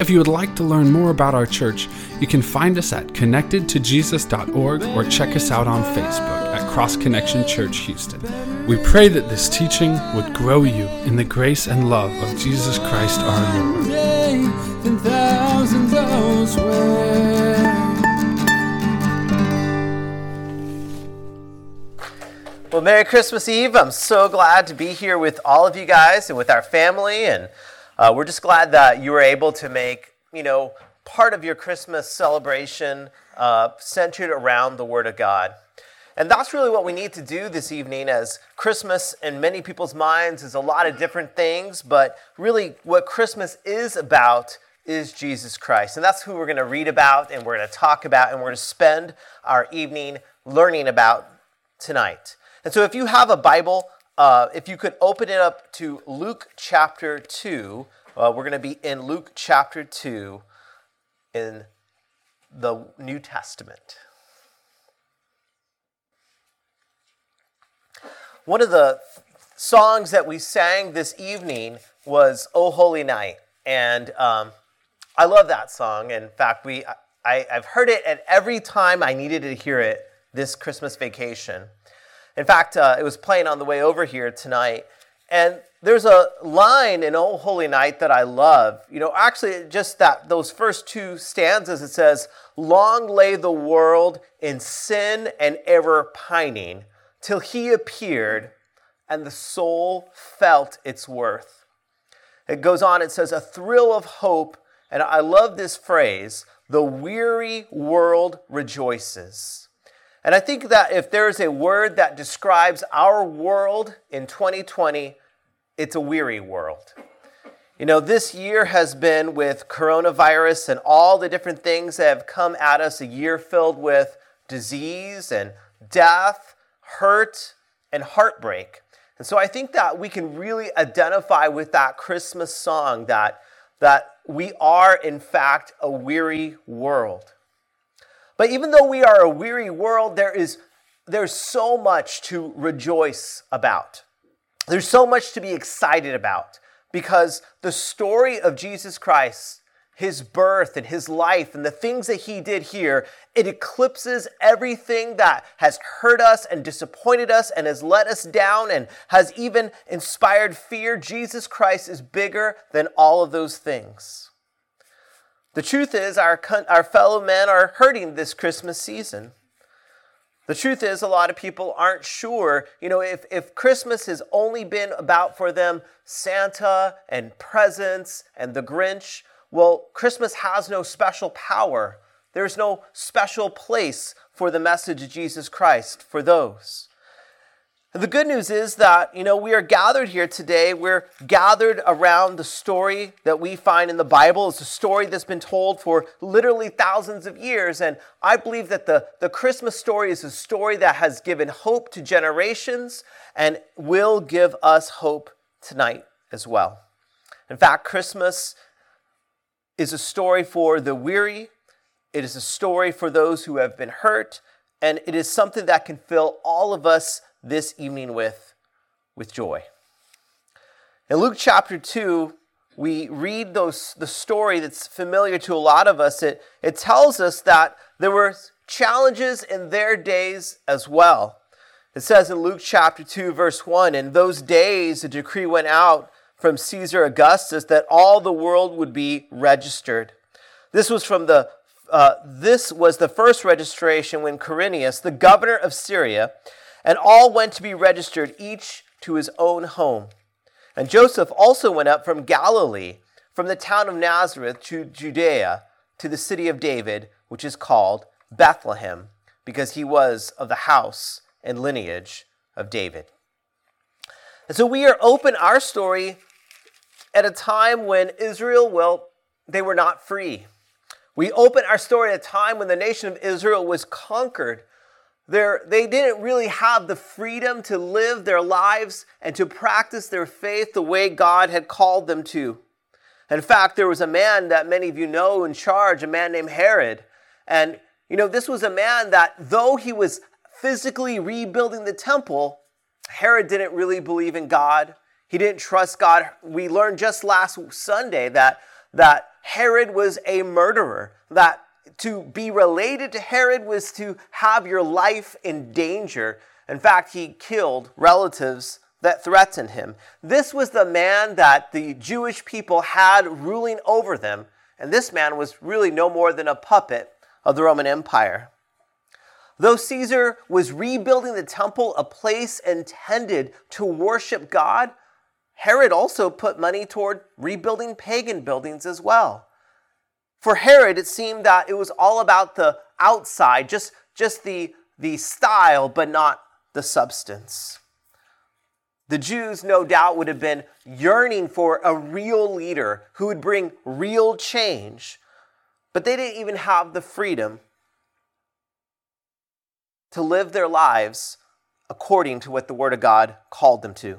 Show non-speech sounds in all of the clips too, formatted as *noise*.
If you would like to learn more about our church, you can find us at connectedtojesus.org or check us out on Facebook at Cross Connection Church Houston. We pray that this teaching would grow you in the grace and love of Jesus Christ our Lord. Well, Merry Christmas Eve. I'm so glad to be here with all of you guys and with our family. And uh, we're just glad that you were able to make, you know, part of your Christmas celebration uh, centered around the Word of God. And that's really what we need to do this evening, as Christmas in many people's minds is a lot of different things, but really what Christmas is about is Jesus Christ. And that's who we're going to read about and we're going to talk about and we're going to spend our evening learning about tonight. And so if you have a Bible, uh, if you could open it up to Luke chapter 2, uh, we're going to be in Luke chapter 2 in the New Testament. One of the songs that we sang this evening was "Oh Holy Night," and um, I love that song. In fact, we I, I've heard it at every time I needed to hear it this Christmas vacation. In fact, uh, it was playing on the way over here tonight, and there's a line in "Oh Holy Night" that I love. You know, actually, just that those first two stanzas. It says, "Long lay the world in sin and error pining." till he appeared and the soul felt its worth. It goes on, it says, a thrill of hope, and I love this phrase the weary world rejoices. And I think that if there is a word that describes our world in 2020, it's a weary world. You know, this year has been with coronavirus and all the different things that have come at us, a year filled with disease and death hurt, and heartbreak. And so I think that we can really identify with that Christmas song that, that we are, in fact, a weary world. But even though we are a weary world, there is there's so much to rejoice about. There's so much to be excited about because the story of Jesus Christ his birth and his life and the things that he did here, it eclipses everything that has hurt us and disappointed us and has let us down and has even inspired fear. Jesus Christ is bigger than all of those things. The truth is, our, our fellow men are hurting this Christmas season. The truth is, a lot of people aren't sure. You know, if, if Christmas has only been about for them Santa and presents and the Grinch, well, Christmas has no special power. There's no special place for the message of Jesus Christ for those. The good news is that, you know, we are gathered here today. We're gathered around the story that we find in the Bible. It's a story that's been told for literally thousands of years. And I believe that the, the Christmas story is a story that has given hope to generations and will give us hope tonight as well. In fact, Christmas is a story for the weary, it is a story for those who have been hurt, and it is something that can fill all of us this evening with, with joy. In Luke chapter 2, we read those, the story that's familiar to a lot of us. It, it tells us that there were challenges in their days as well. It says in Luke chapter 2, verse 1 In those days, a decree went out from Caesar Augustus that all the world would be registered. This was from the uh, this was the first registration when Quirinius, the governor of Syria, and all went to be registered, each to his own home. And Joseph also went up from Galilee, from the town of Nazareth to Judea, to the city of David, which is called Bethlehem, because he was of the house and lineage of David. And so we are open our story at a time when Israel, well, they were not free. We open our story at a time when the nation of Israel was conquered. They're, they didn't really have the freedom to live their lives and to practice their faith the way God had called them to. In fact, there was a man that many of you know in charge, a man named Herod. And, you know, this was a man that, though he was physically rebuilding the temple, Herod didn't really believe in God. He didn't trust God. We learned just last Sunday that, that Herod was a murderer, that to be related to Herod was to have your life in danger. In fact, he killed relatives that threatened him. This was the man that the Jewish people had ruling over them, and this man was really no more than a puppet of the Roman Empire. Though Caesar was rebuilding the temple, a place intended to worship God, Herod also put money toward rebuilding pagan buildings as well. For Herod, it seemed that it was all about the outside, just, just the, the style, but not the substance. The Jews, no doubt, would have been yearning for a real leader who would bring real change, but they didn't even have the freedom to live their lives according to what the Word of God called them to.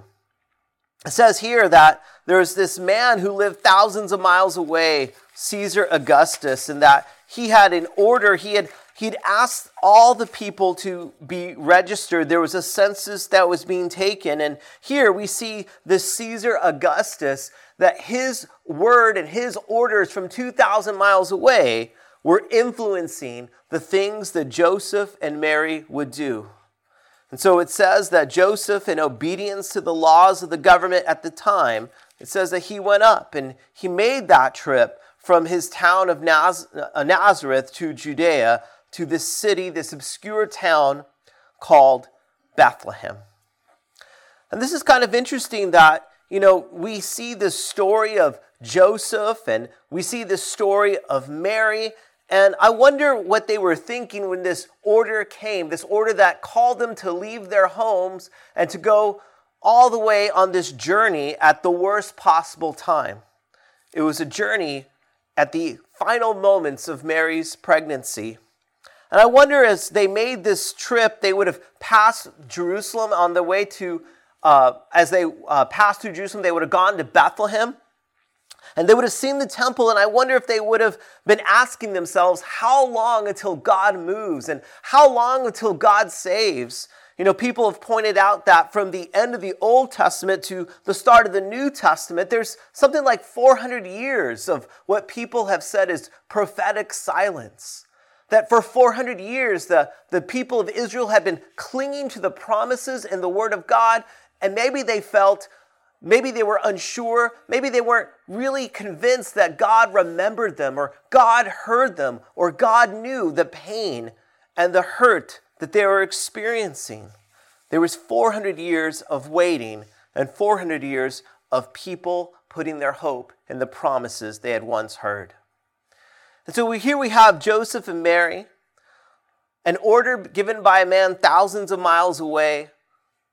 It says here that there's this man who lived thousands of miles away, Caesar Augustus, and that he had an order, he had he'd asked all the people to be registered. There was a census that was being taken. And here we see this Caesar Augustus, that his word and his orders from 2,000 miles away were influencing the things that Joseph and Mary would do. And so it says that Joseph, in obedience to the laws of the government at the time, it says that he went up and he made that trip from his town of Naz- uh, Nazareth to Judea to this city, this obscure town called Bethlehem. And this is kind of interesting that, you know, we see this story of Joseph and we see this story of Mary and I wonder what they were thinking when this order came, this order that called them to leave their homes and to go all the way on this journey at the worst possible time. It was a journey at the final moments of Mary's pregnancy. And I wonder as they made this trip, they would have passed Jerusalem on the way to, uh, as they uh, passed through Jerusalem, they would have gone to Bethlehem and they would have seen the temple, and I wonder if they would have been asking themselves, how long until God moves and how long until God saves? You know, people have pointed out that from the end of the Old Testament to the start of the New Testament, there's something like 400 years of what people have said is prophetic silence. That for 400 years, the, the people of Israel had been clinging to the promises and the Word of God, and maybe they felt, Maybe they were unsure. Maybe they weren't really convinced that God remembered them or God heard them or God knew the pain and the hurt that they were experiencing. There was 400 years of waiting and 400 years of people putting their hope in the promises they had once heard. And so we, here we have Joseph and Mary, an order given by a man thousands of miles away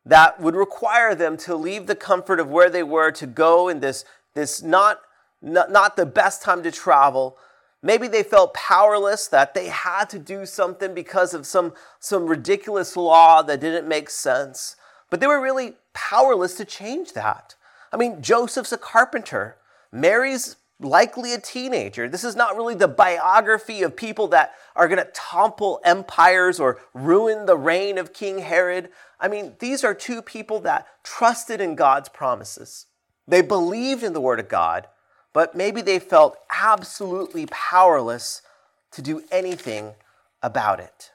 that would require them to leave the comfort of where they were to go in this, this not, not, not the best time to travel. Maybe they felt powerless, that they had to do something because of some, some ridiculous law that didn't make sense. But they were really powerless to change that. I mean, Joseph's a carpenter. Mary's likely a teenager. This is not really the biography of people that are going to topple empires or ruin the reign of King Herod. I mean, these are two people that trusted in God's promises. They believed in the Word of God, but maybe they felt absolutely powerless to do anything about it.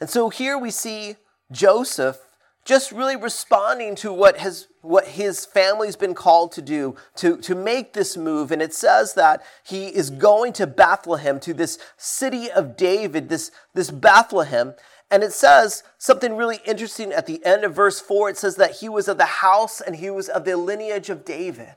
And so here we see Joseph just really responding to what has what his family's been called to do to, to make this move and it says that he is going to bethlehem to this city of david this, this bethlehem and it says something really interesting at the end of verse 4 it says that he was of the house and he was of the lineage of david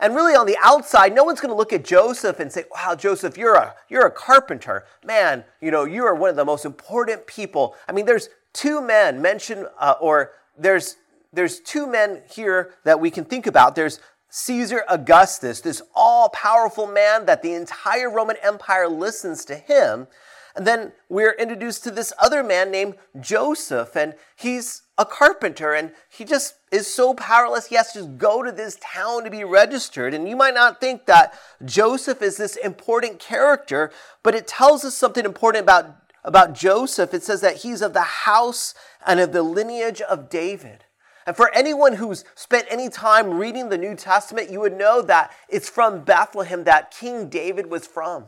and really on the outside, no one's going to look at Joseph and say, "Wow, Joseph, you're a you're a carpenter. Man, you know, you are one of the most important people." I mean, there's two men mentioned, uh, or there's there's two men here that we can think about. There's Caesar Augustus, this all powerful man that the entire Roman Empire listens to him. And then we're introduced to this other man named Joseph, and he's a carpenter, and he just is so powerless. He has to just go to this town to be registered. And you might not think that Joseph is this important character, but it tells us something important about, about Joseph. It says that he's of the house and of the lineage of David. And for anyone who's spent any time reading the New Testament, you would know that it's from Bethlehem that King David was from.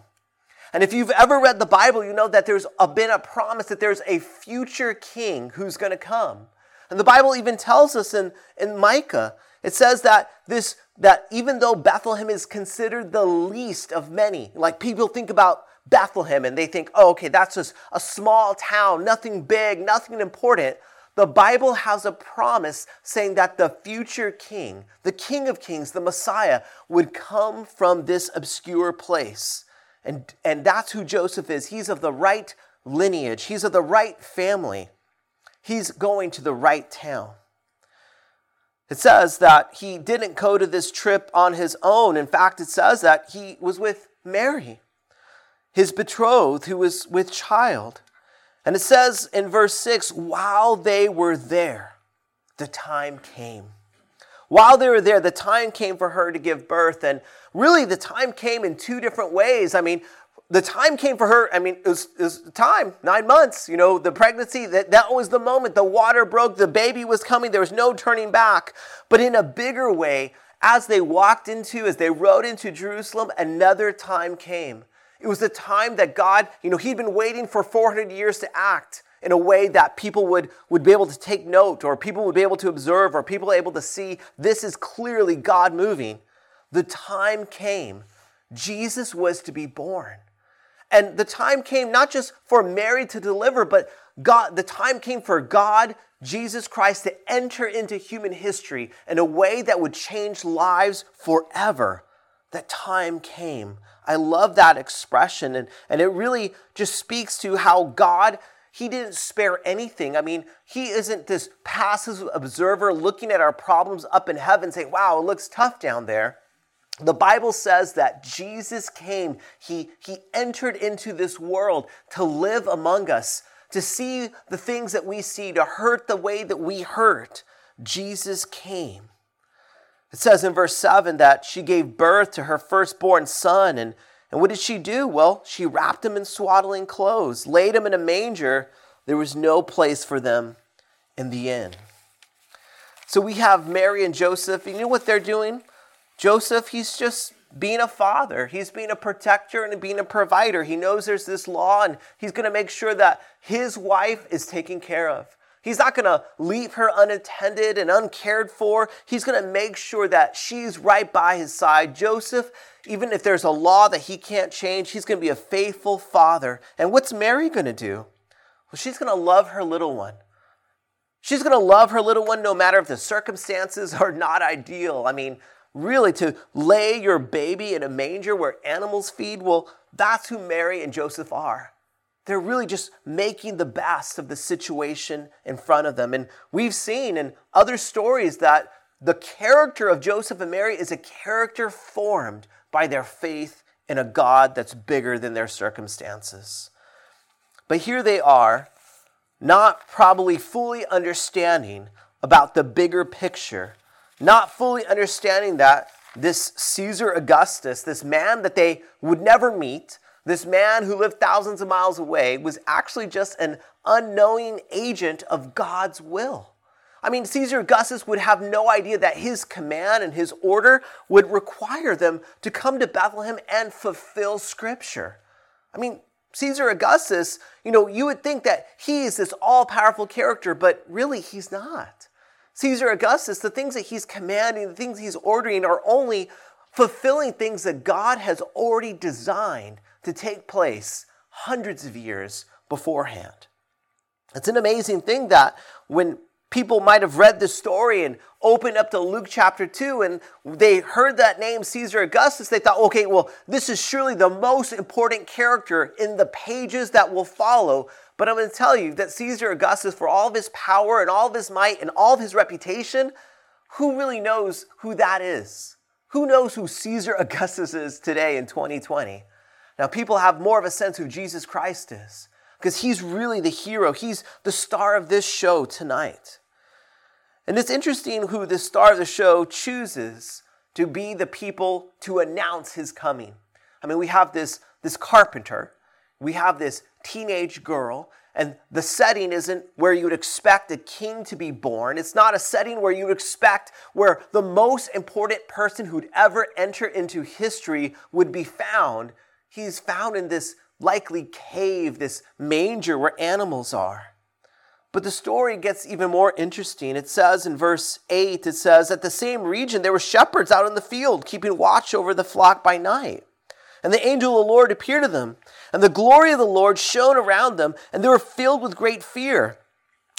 And if you've ever read the Bible, you know that there's a, been a promise that there's a future king who's going to come. And the Bible even tells us in, in Micah, it says that this that even though Bethlehem is considered the least of many, like people think about Bethlehem and they think, oh, okay, that's just a small town, nothing big, nothing important. The Bible has a promise saying that the future king, the King of Kings, the Messiah, would come from this obscure place. And, and that's who Joseph is. He's of the right lineage, he's of the right family. He's going to the right town. It says that he didn't go to this trip on his own. In fact, it says that he was with Mary, his betrothed, who was with child. And it says in verse 6 while they were there, the time came. While they were there, the time came for her to give birth. And really, the time came in two different ways. I mean, the time came for her. I mean, it was, it was time, nine months. You know, the pregnancy, that, that was the moment. The water broke, the baby was coming, there was no turning back. But in a bigger way, as they walked into, as they rode into Jerusalem, another time came. It was the time that God, you know, He'd been waiting for 400 years to act in a way that people would, would be able to take note, or people would be able to observe, or people able to see this is clearly God moving. The time came. Jesus was to be born. And the time came not just for Mary to deliver, but God, the time came for God, Jesus Christ, to enter into human history in a way that would change lives forever. That time came. I love that expression. And, and it really just speaks to how God, He didn't spare anything. I mean, He isn't this passive observer looking at our problems up in heaven saying, wow, it looks tough down there the Bible says that Jesus came, he, he entered into this world to live among us, to see the things that we see, to hurt the way that we hurt. Jesus came. It says in verse 7 that she gave birth to her firstborn son. And, and what did she do? Well, she wrapped him in swaddling clothes, laid him in a manger. There was no place for them in the inn. So we have Mary and Joseph. You know what they're doing? Joseph, he's just being a father. He's being a protector and being a provider. He knows there's this law and he's going to make sure that his wife is taken care of. He's not going to leave her unattended and uncared for. He's going to make sure that she's right by his side. Joseph, even if there's a law that he can't change, he's going to be a faithful father. And what's Mary going to do? Well, she's going to love her little one. She's going to love her little one no matter if the circumstances are not ideal. I mean, really to lay your baby in a manger where animals feed, well, that's who Mary and Joseph are. They're really just making the best of the situation in front of them. And we've seen in other stories that the character of Joseph and Mary is a character formed by their faith in a God that's bigger than their circumstances. But here they are, not probably fully understanding about the bigger picture not fully understanding that this Caesar Augustus, this man that they would never meet, this man who lived thousands of miles away, was actually just an unknowing agent of God's will. I mean, Caesar Augustus would have no idea that his command and his order would require them to come to Bethlehem and fulfill Scripture. I mean, Caesar Augustus, you know, you would think that he is this all powerful character, but really he's not. Caesar Augustus, the things that he's commanding, the things he's ordering are only fulfilling things that God has already designed to take place hundreds of years beforehand. It's an amazing thing that when people might have read the story and opened up to Luke chapter 2 and they heard that name Caesar Augustus, they thought, okay, well, this is surely the most important character in the pages that will follow but I'm going to tell you that Caesar Augustus, for all of his power and all of his might and all of his reputation, who really knows who that is? Who knows who Caesar Augustus is today in 2020? Now, people have more of a sense who Jesus Christ is because he's really the hero. He's the star of this show tonight. And it's interesting who the star of the show chooses to be the people to announce his coming. I mean, we have this, this carpenter, we have this teenage girl, and the setting isn't where you would expect a king to be born. It's not a setting where you would expect where the most important person who'd ever enter into history would be found. He's found in this likely cave, this manger where animals are. But the story gets even more interesting. It says in verse 8, it says, At the same region there were shepherds out in the field, keeping watch over the flock by night. And the angel of the Lord appeared to them, and the glory of the Lord shone around them, and they were filled with great fear.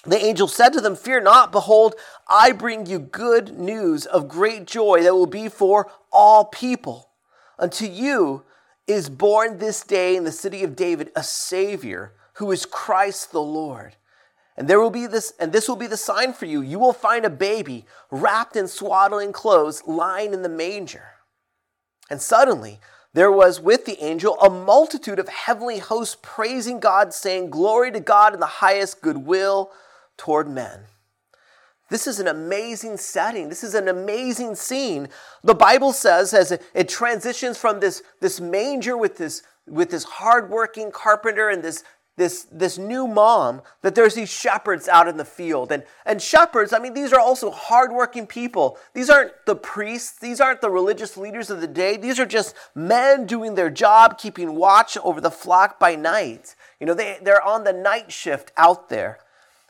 The angel said to them, Fear not, behold, I bring you good news of great joy that will be for all people. Unto you is born this day in the city of David a Savior, who is Christ the Lord. And there will be this, and this will be the sign for you. You will find a baby wrapped in swaddling clothes, lying in the manger. And suddenly there was with the angel a multitude of heavenly hosts praising God, saying, Glory to God in the highest goodwill toward men. This is an amazing setting. This is an amazing scene. The Bible says, as it transitions from this, this manger with this, with this hardworking carpenter and this this, this new mom that there's these shepherds out in the field. And, and shepherds, I mean, these are also hardworking people. These aren't the priests, these aren't the religious leaders of the day. These are just men doing their job, keeping watch over the flock by night. You know, they, they're on the night shift out there.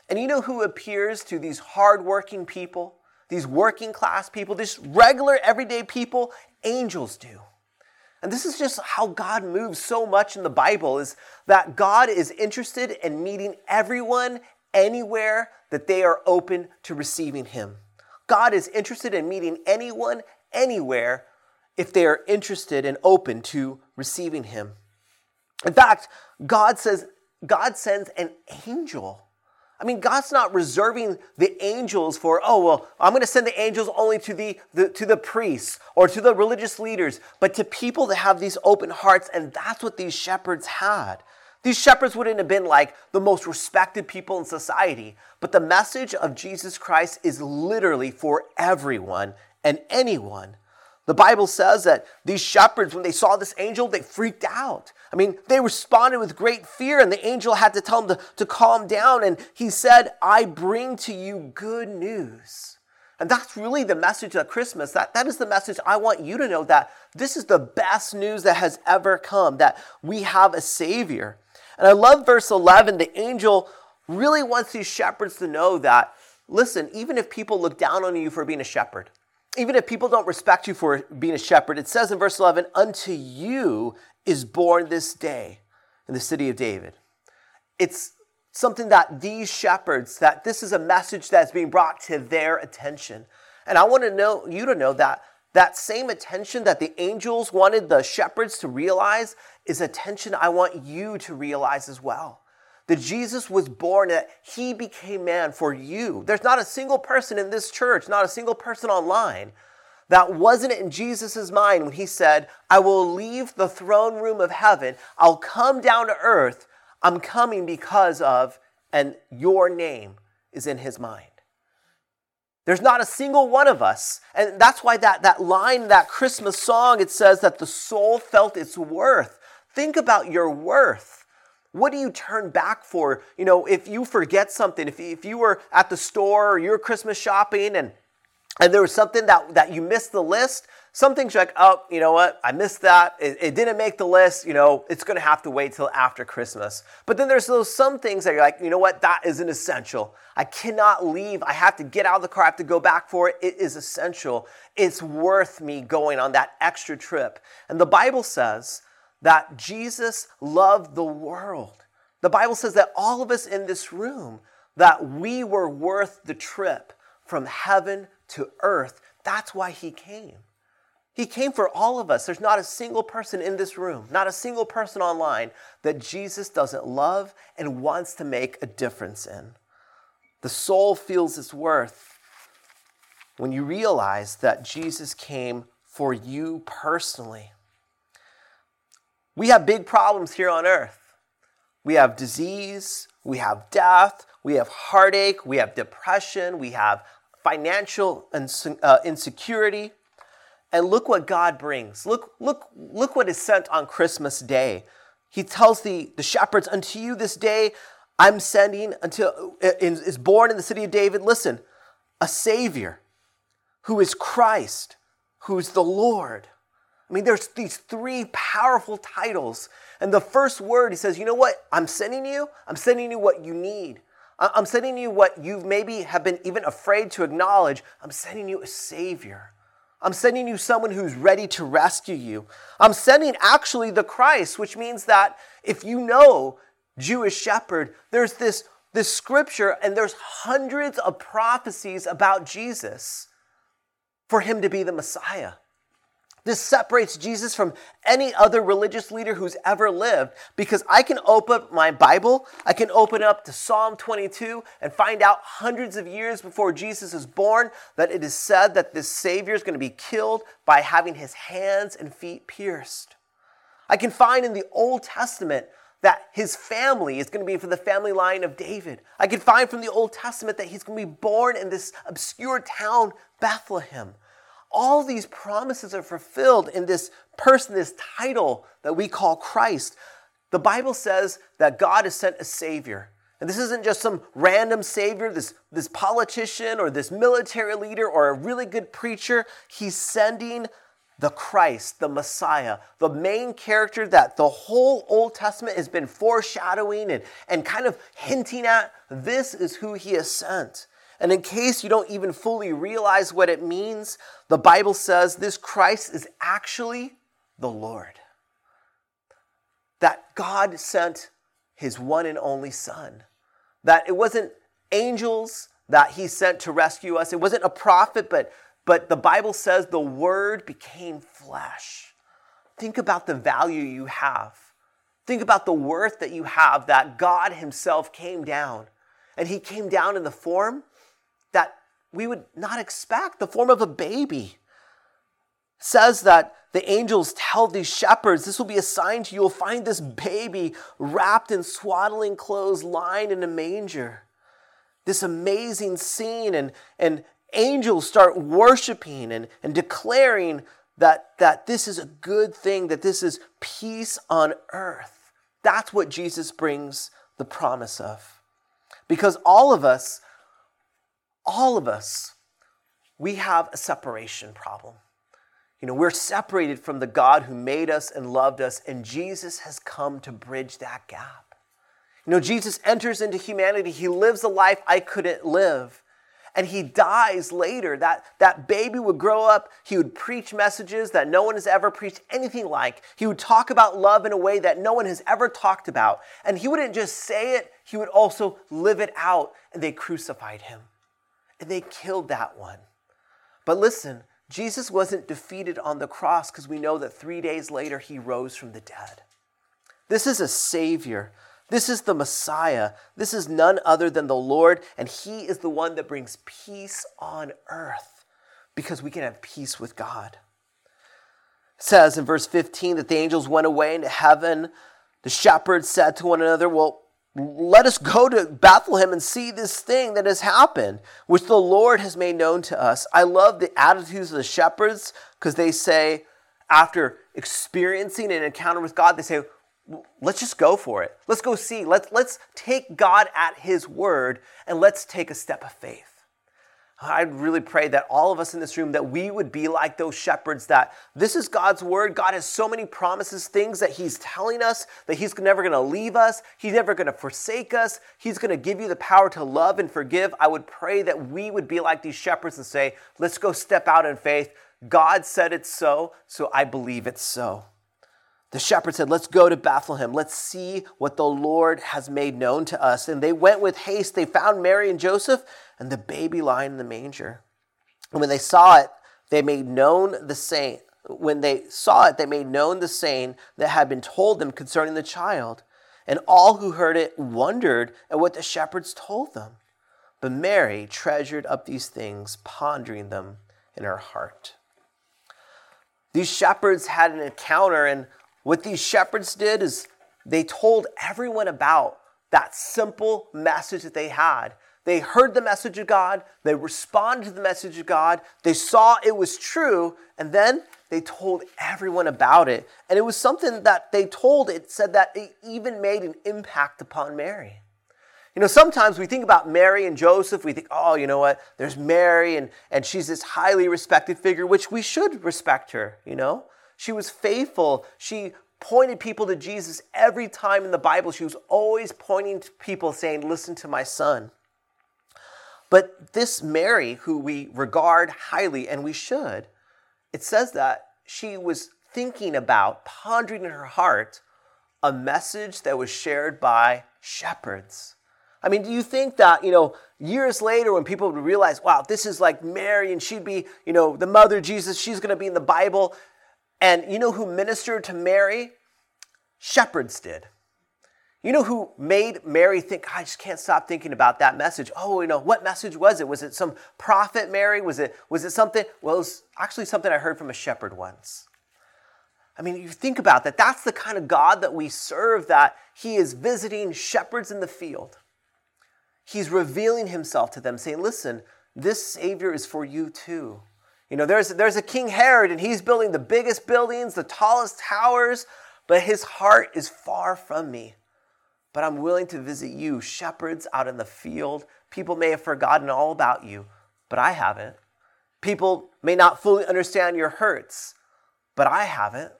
And you know who appears to these hardworking people, these working class people, these regular everyday people? Angels do. And this is just how God moves so much in the Bible is that God is interested in meeting everyone anywhere that they are open to receiving him. God is interested in meeting anyone anywhere if they are interested and open to receiving him. In fact, God says God sends an angel I mean, God's not reserving the angels for, oh, well, I'm going to send the angels only to the, the, to the priests or to the religious leaders, but to people that have these open hearts. And that's what these shepherds had. These shepherds wouldn't have been like the most respected people in society, but the message of Jesus Christ is literally for everyone and anyone the Bible says that these shepherds, when they saw this angel, they freaked out. I mean, they responded with great fear, and the angel had to tell them to, to calm down. And he said, I bring to you good news. And that's really the message of Christmas. That, that is the message I want you to know that this is the best news that has ever come, that we have a Savior. And I love verse 11. The angel really wants these shepherds to know that, listen, even if people look down on you for being a shepherd, even if people don't respect you for being a shepherd, it says in verse 11, Unto you is born this day in the city of David. It's something that these shepherds, that this is a message that's being brought to their attention. And I want to know you to know that that same attention that the angels wanted the shepherds to realize is attention I want you to realize as well that Jesus was born, that he became man for you. There's not a single person in this church, not a single person online that wasn't in Jesus' mind when he said, I will leave the throne room of heaven, I'll come down to earth, I'm coming because of, and your name is in his mind. There's not a single one of us. And that's why that, that line, that Christmas song, it says that the soul felt its worth. Think about your worth. What do you turn back for? You know, if you forget something, if, if you were at the store or you're Christmas shopping and and there was something that, that you missed the list, some things like, oh, you know what, I missed that. It, it didn't make the list. You know, it's going to have to wait till after Christmas. But then there's those some things that you're like, you know what, that is an essential. I cannot leave. I have to get out of the car. I have to go back for it. It is essential. It's worth me going on that extra trip. And the Bible says that Jesus loved the world. The Bible says that all of us in this room, that we were worth the trip from heaven to earth. That's why he came. He came for all of us. There's not a single person in this room, not a single person online that Jesus doesn't love and wants to make a difference in. The soul feels its worth when you realize that Jesus came for you personally. We have big problems here on earth. We have disease, we have death, we have heartache, we have depression, we have financial uh, insecurity. And look what God brings. Look, look, look what is sent on Christmas Day. He tells the, the shepherds, Unto you this day I'm sending until is born in the city of David. Listen, a Savior who is Christ, who is the Lord. I mean, there's these three powerful titles. And the first word, he says, You know what? I'm sending you, I'm sending you what you need. I'm sending you what you maybe have been even afraid to acknowledge. I'm sending you a Savior. I'm sending you someone who's ready to rescue you. I'm sending actually the Christ, which means that if you know Jewish shepherd, there's this, this scripture and there's hundreds of prophecies about Jesus for him to be the Messiah. This separates Jesus from any other religious leader who's ever lived because I can open up my Bible, I can open up to Psalm 22 and find out hundreds of years before Jesus is born that it is said that this Savior is going to be killed by having his hands and feet pierced. I can find in the Old Testament that his family is going to be from the family line of David. I can find from the Old Testament that he's going to be born in this obscure town, Bethlehem. All these promises are fulfilled in this person, this title that we call Christ. The Bible says that God has sent a Savior. And this isn't just some random Savior, this, this politician or this military leader or a really good preacher. He's sending the Christ, the Messiah, the main character that the whole Old Testament has been foreshadowing and, and kind of hinting at. This is who He has sent. And in case you don't even fully realize what it means, the Bible says this Christ is actually the Lord. That God sent his one and only Son. That it wasn't angels that he sent to rescue us, it wasn't a prophet, but, but the Bible says the Word became flesh. Think about the value you have. Think about the worth that you have that God Himself came down. And He came down in the form that we would not expect, the form of a baby. It says that the angels tell these shepherds, This will be a sign to you. You'll find this baby wrapped in swaddling clothes, lying in a manger. This amazing scene, and, and angels start worshiping and, and declaring that, that this is a good thing, that this is peace on earth. That's what Jesus brings the promise of. Because all of us all of us, we have a separation problem. You know, we're separated from the God who made us and loved us, and Jesus has come to bridge that gap. You know, Jesus enters into humanity. He lives a life I couldn't live. And he dies later. That, that baby would grow up. He would preach messages that no one has ever preached anything like. He would talk about love in a way that no one has ever talked about. And he wouldn't just say it, he would also live it out. And they crucified him and they killed that one. But listen, Jesus wasn't defeated on the cross because we know that three days later he rose from the dead. This is a Savior. This is the Messiah. This is none other than the Lord, and He is the one that brings peace on earth because we can have peace with God. It says in verse 15 that the angels went away into heaven. The shepherds said to one another, Well, let us go to Bethlehem and see this thing that has happened, which the Lord has made known to us. I love the attitudes of the shepherds because they say, after experiencing an encounter with God, they say, let's just go for it. Let's go see. Let's, let's take God at His word and let's take a step of faith. I really pray that all of us in this room that we would be like those shepherds that this is God's word. God has so many promises, things that he's telling us that he's never going to leave us. He's never going to forsake us. He's going to give you the power to love and forgive. I would pray that we would be like these shepherds and say, "Let's go step out in faith. God said it's so, so I believe it's so." The shepherd said, Let's go to Bethlehem. Let's see what the Lord has made known to us. And they went with haste. They found Mary and Joseph and the baby lying in the manger. And when they saw it, they made known the saying. When they saw it, they made known the saying that had been told them concerning the child. And all who heard it wondered at what the shepherds told them. But Mary treasured up these things, pondering them in her heart. these shepherds had an encounter, and what these shepherds did is they told everyone about that simple message that they had. They heard the message of God, they responded to the message of God, they saw it was true, and then they told everyone about it. And it was something that they told, it said that it even made an impact upon Mary. You know, sometimes we think about Mary and Joseph, we think, oh, you know what, there's Mary, and, and she's this highly respected figure, which we should respect her, you know? She was faithful. She pointed people to Jesus every time in the Bible. She was always pointing to people saying, listen to my son. But this Mary, who we regard highly, and we should, it says that she was thinking about, pondering in her heart, a message that was shared by shepherds. I mean, do you think that, you know, years later when people would realize, wow, this is like Mary and she'd be, you know, the mother of Jesus, she's going to be in the Bible. And you know who ministered to Mary? Shepherds did. You know who made Mary think, I just can't stop thinking about that message? Oh, you know, what message was it? Was it some prophet, Mary? Was it, was it something? Well, it was actually something I heard from a shepherd once. I mean, you think about that. That's the kind of God that we serve, that He is visiting shepherds in the field. He's revealing Himself to them, saying, Listen, this Savior is for you too. You know, there's, there's a King Herod, and he's building the biggest buildings, the tallest towers, but his heart is far from me but I'm willing to visit you, shepherds out in the field. People may have forgotten all about you, but I haven't. People may not fully understand your hurts, but I haven't.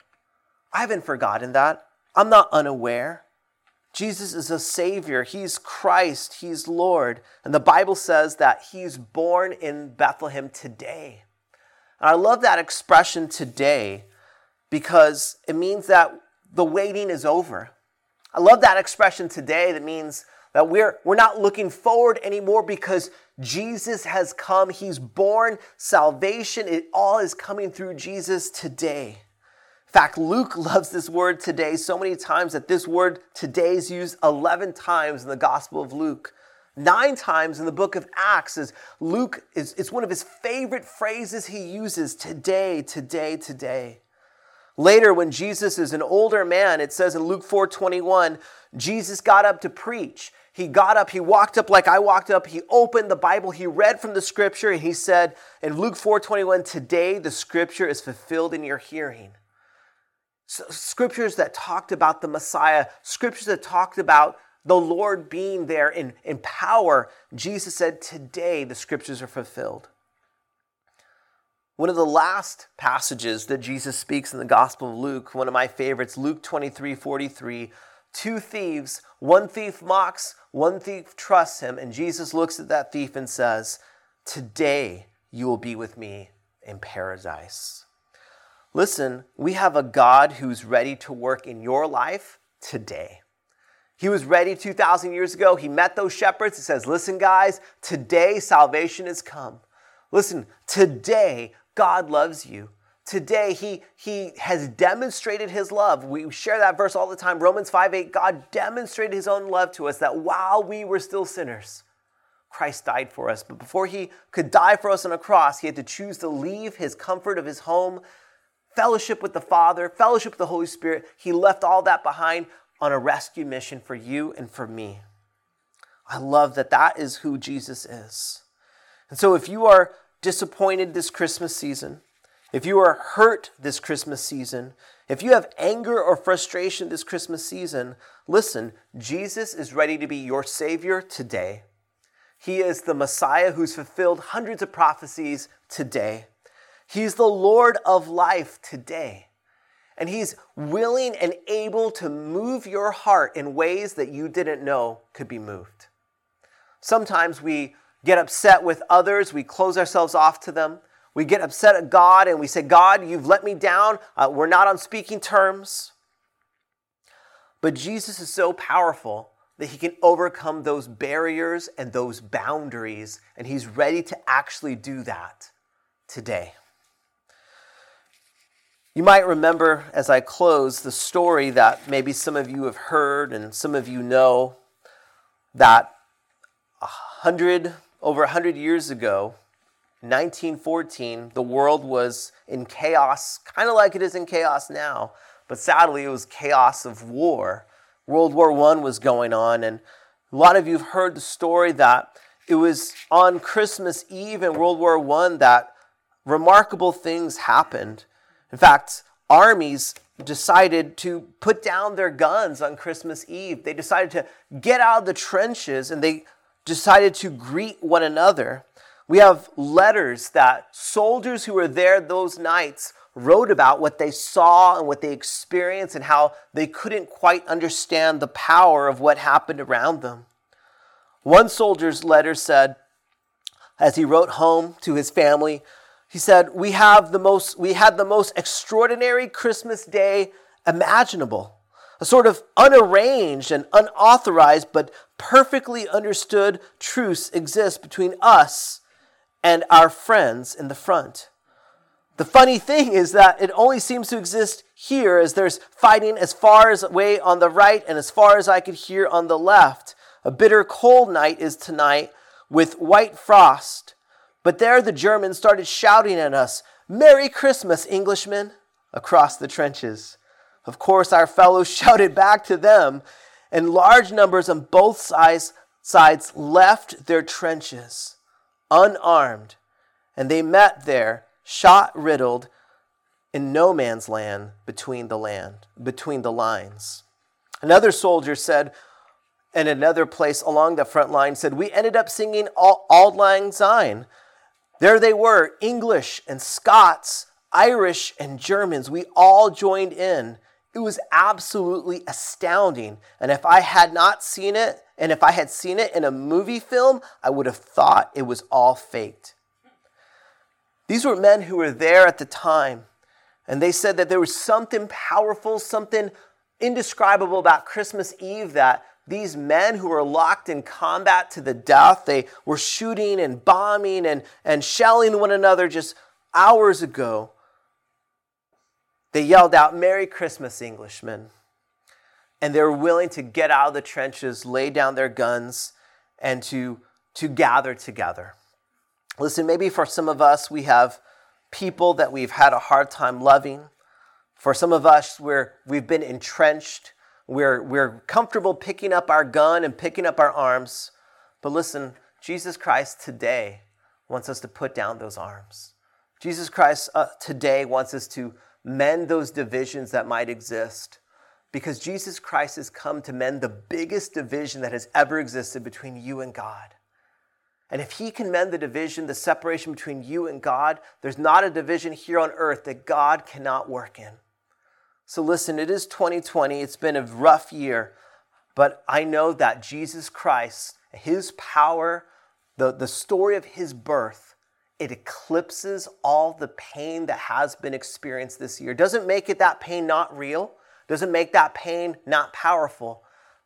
I haven't forgotten that. I'm not unaware. Jesus is a Savior. He's Christ. He's Lord. And the Bible says that He's born in Bethlehem today. And I love that expression today because it means that the waiting is over. I love that expression today that means that we're, we're not looking forward anymore because Jesus has come. He's born salvation. It all is coming through Jesus today. In fact, Luke *laughs* loves this word today so many times that this word today is used 11 times in the Gospel of Luke. Nine times in the book of Acts is Luke is it's one of his favorite phrases he uses today, today, today. Later, when Jesus is an older man, it says in Luke 4 21, Jesus got up to preach. He got up, he walked up like I walked up, he opened the Bible, he read from the scripture, and he said in Luke 4 21, Today the scripture is fulfilled in your hearing. So, scriptures that talked about the Messiah, scriptures that talked about the Lord being there in, in power. Jesus said, Today the scriptures are fulfilled. One of the last passages that Jesus speaks in the Gospel of Luke, one of my favorites, Luke 23 43. Two thieves, one thief mocks, one thief trusts him, and Jesus looks at that thief and says, Today you will be with me in paradise. Listen, we have a God who's ready to work in your life today. He was ready 2,000 years ago. He met those shepherds. He says, Listen, guys, today salvation has come. Listen, today God loves you. Today, he, he has demonstrated his love. We share that verse all the time. Romans 5 8, God demonstrated his own love to us that while we were still sinners, Christ died for us. But before he could die for us on a cross, he had to choose to leave his comfort of his home, fellowship with the Father, fellowship with the Holy Spirit. He left all that behind on a rescue mission for you and for me. I love that that is who Jesus is. And so if you are disappointed this Christmas season, if you are hurt this Christmas season, if you have anger or frustration this Christmas season, listen, Jesus is ready to be your Savior today. He is the Messiah who's fulfilled hundreds of prophecies today. He's the Lord of life today. And He's willing and able to move your heart in ways that you didn't know could be moved. Sometimes we get upset with others, we close ourselves off to them. We get upset at God and we say, God, you've let me down. Uh, we're not on speaking terms. But Jesus is so powerful that he can overcome those barriers and those boundaries, and he's ready to actually do that today. You might remember as I close the story that maybe some of you have heard and some of you know that a hundred over a 100 years ago, 1914, the world was in chaos, kind of like it is in chaos now, but sadly it was chaos of war. World War I was going on, and a lot of you have heard the story that it was on Christmas Eve in World War I that remarkable things happened. In fact, armies decided to put down their guns on Christmas Eve. They decided to get out of the trenches and they decided to greet one another. We have letters that soldiers who were there those nights wrote about what they saw and what they experienced and how they couldn't quite understand the power of what happened around them. One soldier's letter said, as he wrote home to his family, he said, "We have the most we had the most extraordinary Christmas day imaginable. A sort of unarranged and unauthorized but perfectly understood truce exists between us and our friends in the front. The funny thing is that it only seems to exist here as there's fighting as far as away on the right and as far as I could hear on the left. A bitter cold night is tonight with white frost but there the Germans started shouting at us, Merry Christmas, Englishmen, across the trenches. Of course, our fellows *laughs* shouted back to them, and large numbers on both sides, sides left their trenches, unarmed, and they met there, shot riddled, in no man's land between the land, between the lines. Another soldier said, in another place along the front line, said, We ended up singing Auld Lang Syne there they were, English and Scots, Irish and Germans. We all joined in. It was absolutely astounding. And if I had not seen it, and if I had seen it in a movie film, I would have thought it was all faked. These were men who were there at the time, and they said that there was something powerful, something indescribable about Christmas Eve that these men who were locked in combat to the death, they were shooting and bombing and, and shelling one another just hours ago. They yelled out, Merry Christmas, Englishmen. And they were willing to get out of the trenches, lay down their guns, and to, to gather together. Listen, maybe for some of us, we have people that we've had a hard time loving. For some of us, we're, we've been entrenched we're, we're comfortable picking up our gun and picking up our arms. But listen, Jesus Christ today wants us to put down those arms. Jesus Christ uh, today wants us to mend those divisions that might exist because Jesus Christ has come to mend the biggest division that has ever existed between you and God. And if he can mend the division, the separation between you and God, there's not a division here on earth that God cannot work in. So listen, it is 2020. It's been a rough year, but I know that Jesus Christ, his power, the, the story of his birth, it eclipses all the pain that has been experienced this year. Doesn't make it that pain not real, doesn't make that pain not powerful,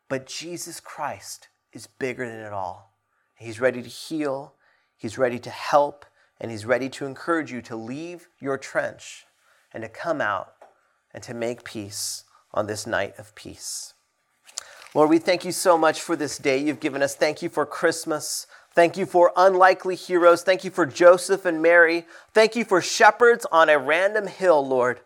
but Jesus Christ is bigger than it all. He's ready to heal, he's ready to help, and he's ready to encourage you to leave your trench and to come out and to make peace on this night of peace. Lord, we thank you so much for this day you've given us. Thank you for Christmas. Thank you for unlikely heroes. Thank you for Joseph and Mary. Thank you for shepherds on a random hill, Lord.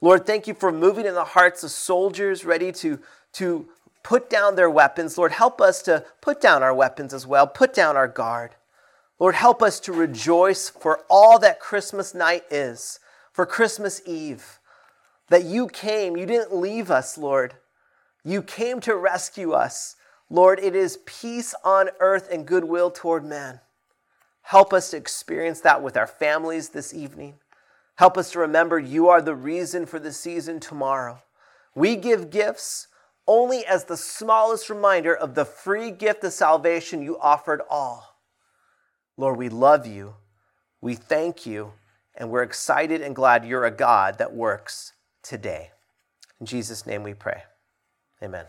Lord, thank you for moving in the hearts of soldiers ready to, to put down their weapons. Lord, help us to put down our weapons as well, put down our guard. Lord, help us to rejoice for all that Christmas night is, for Christmas Eve that you came. You didn't leave us, Lord. You came to rescue us. Lord, it is peace on earth and goodwill toward man. Help us to experience that with our families this evening. Help us to remember you are the reason for the season tomorrow. We give gifts only as the smallest reminder of the free gift of salvation you offered all. Lord, we love you. We thank you. And we're excited and glad you're a God that works today. In Jesus' name we pray. Amen.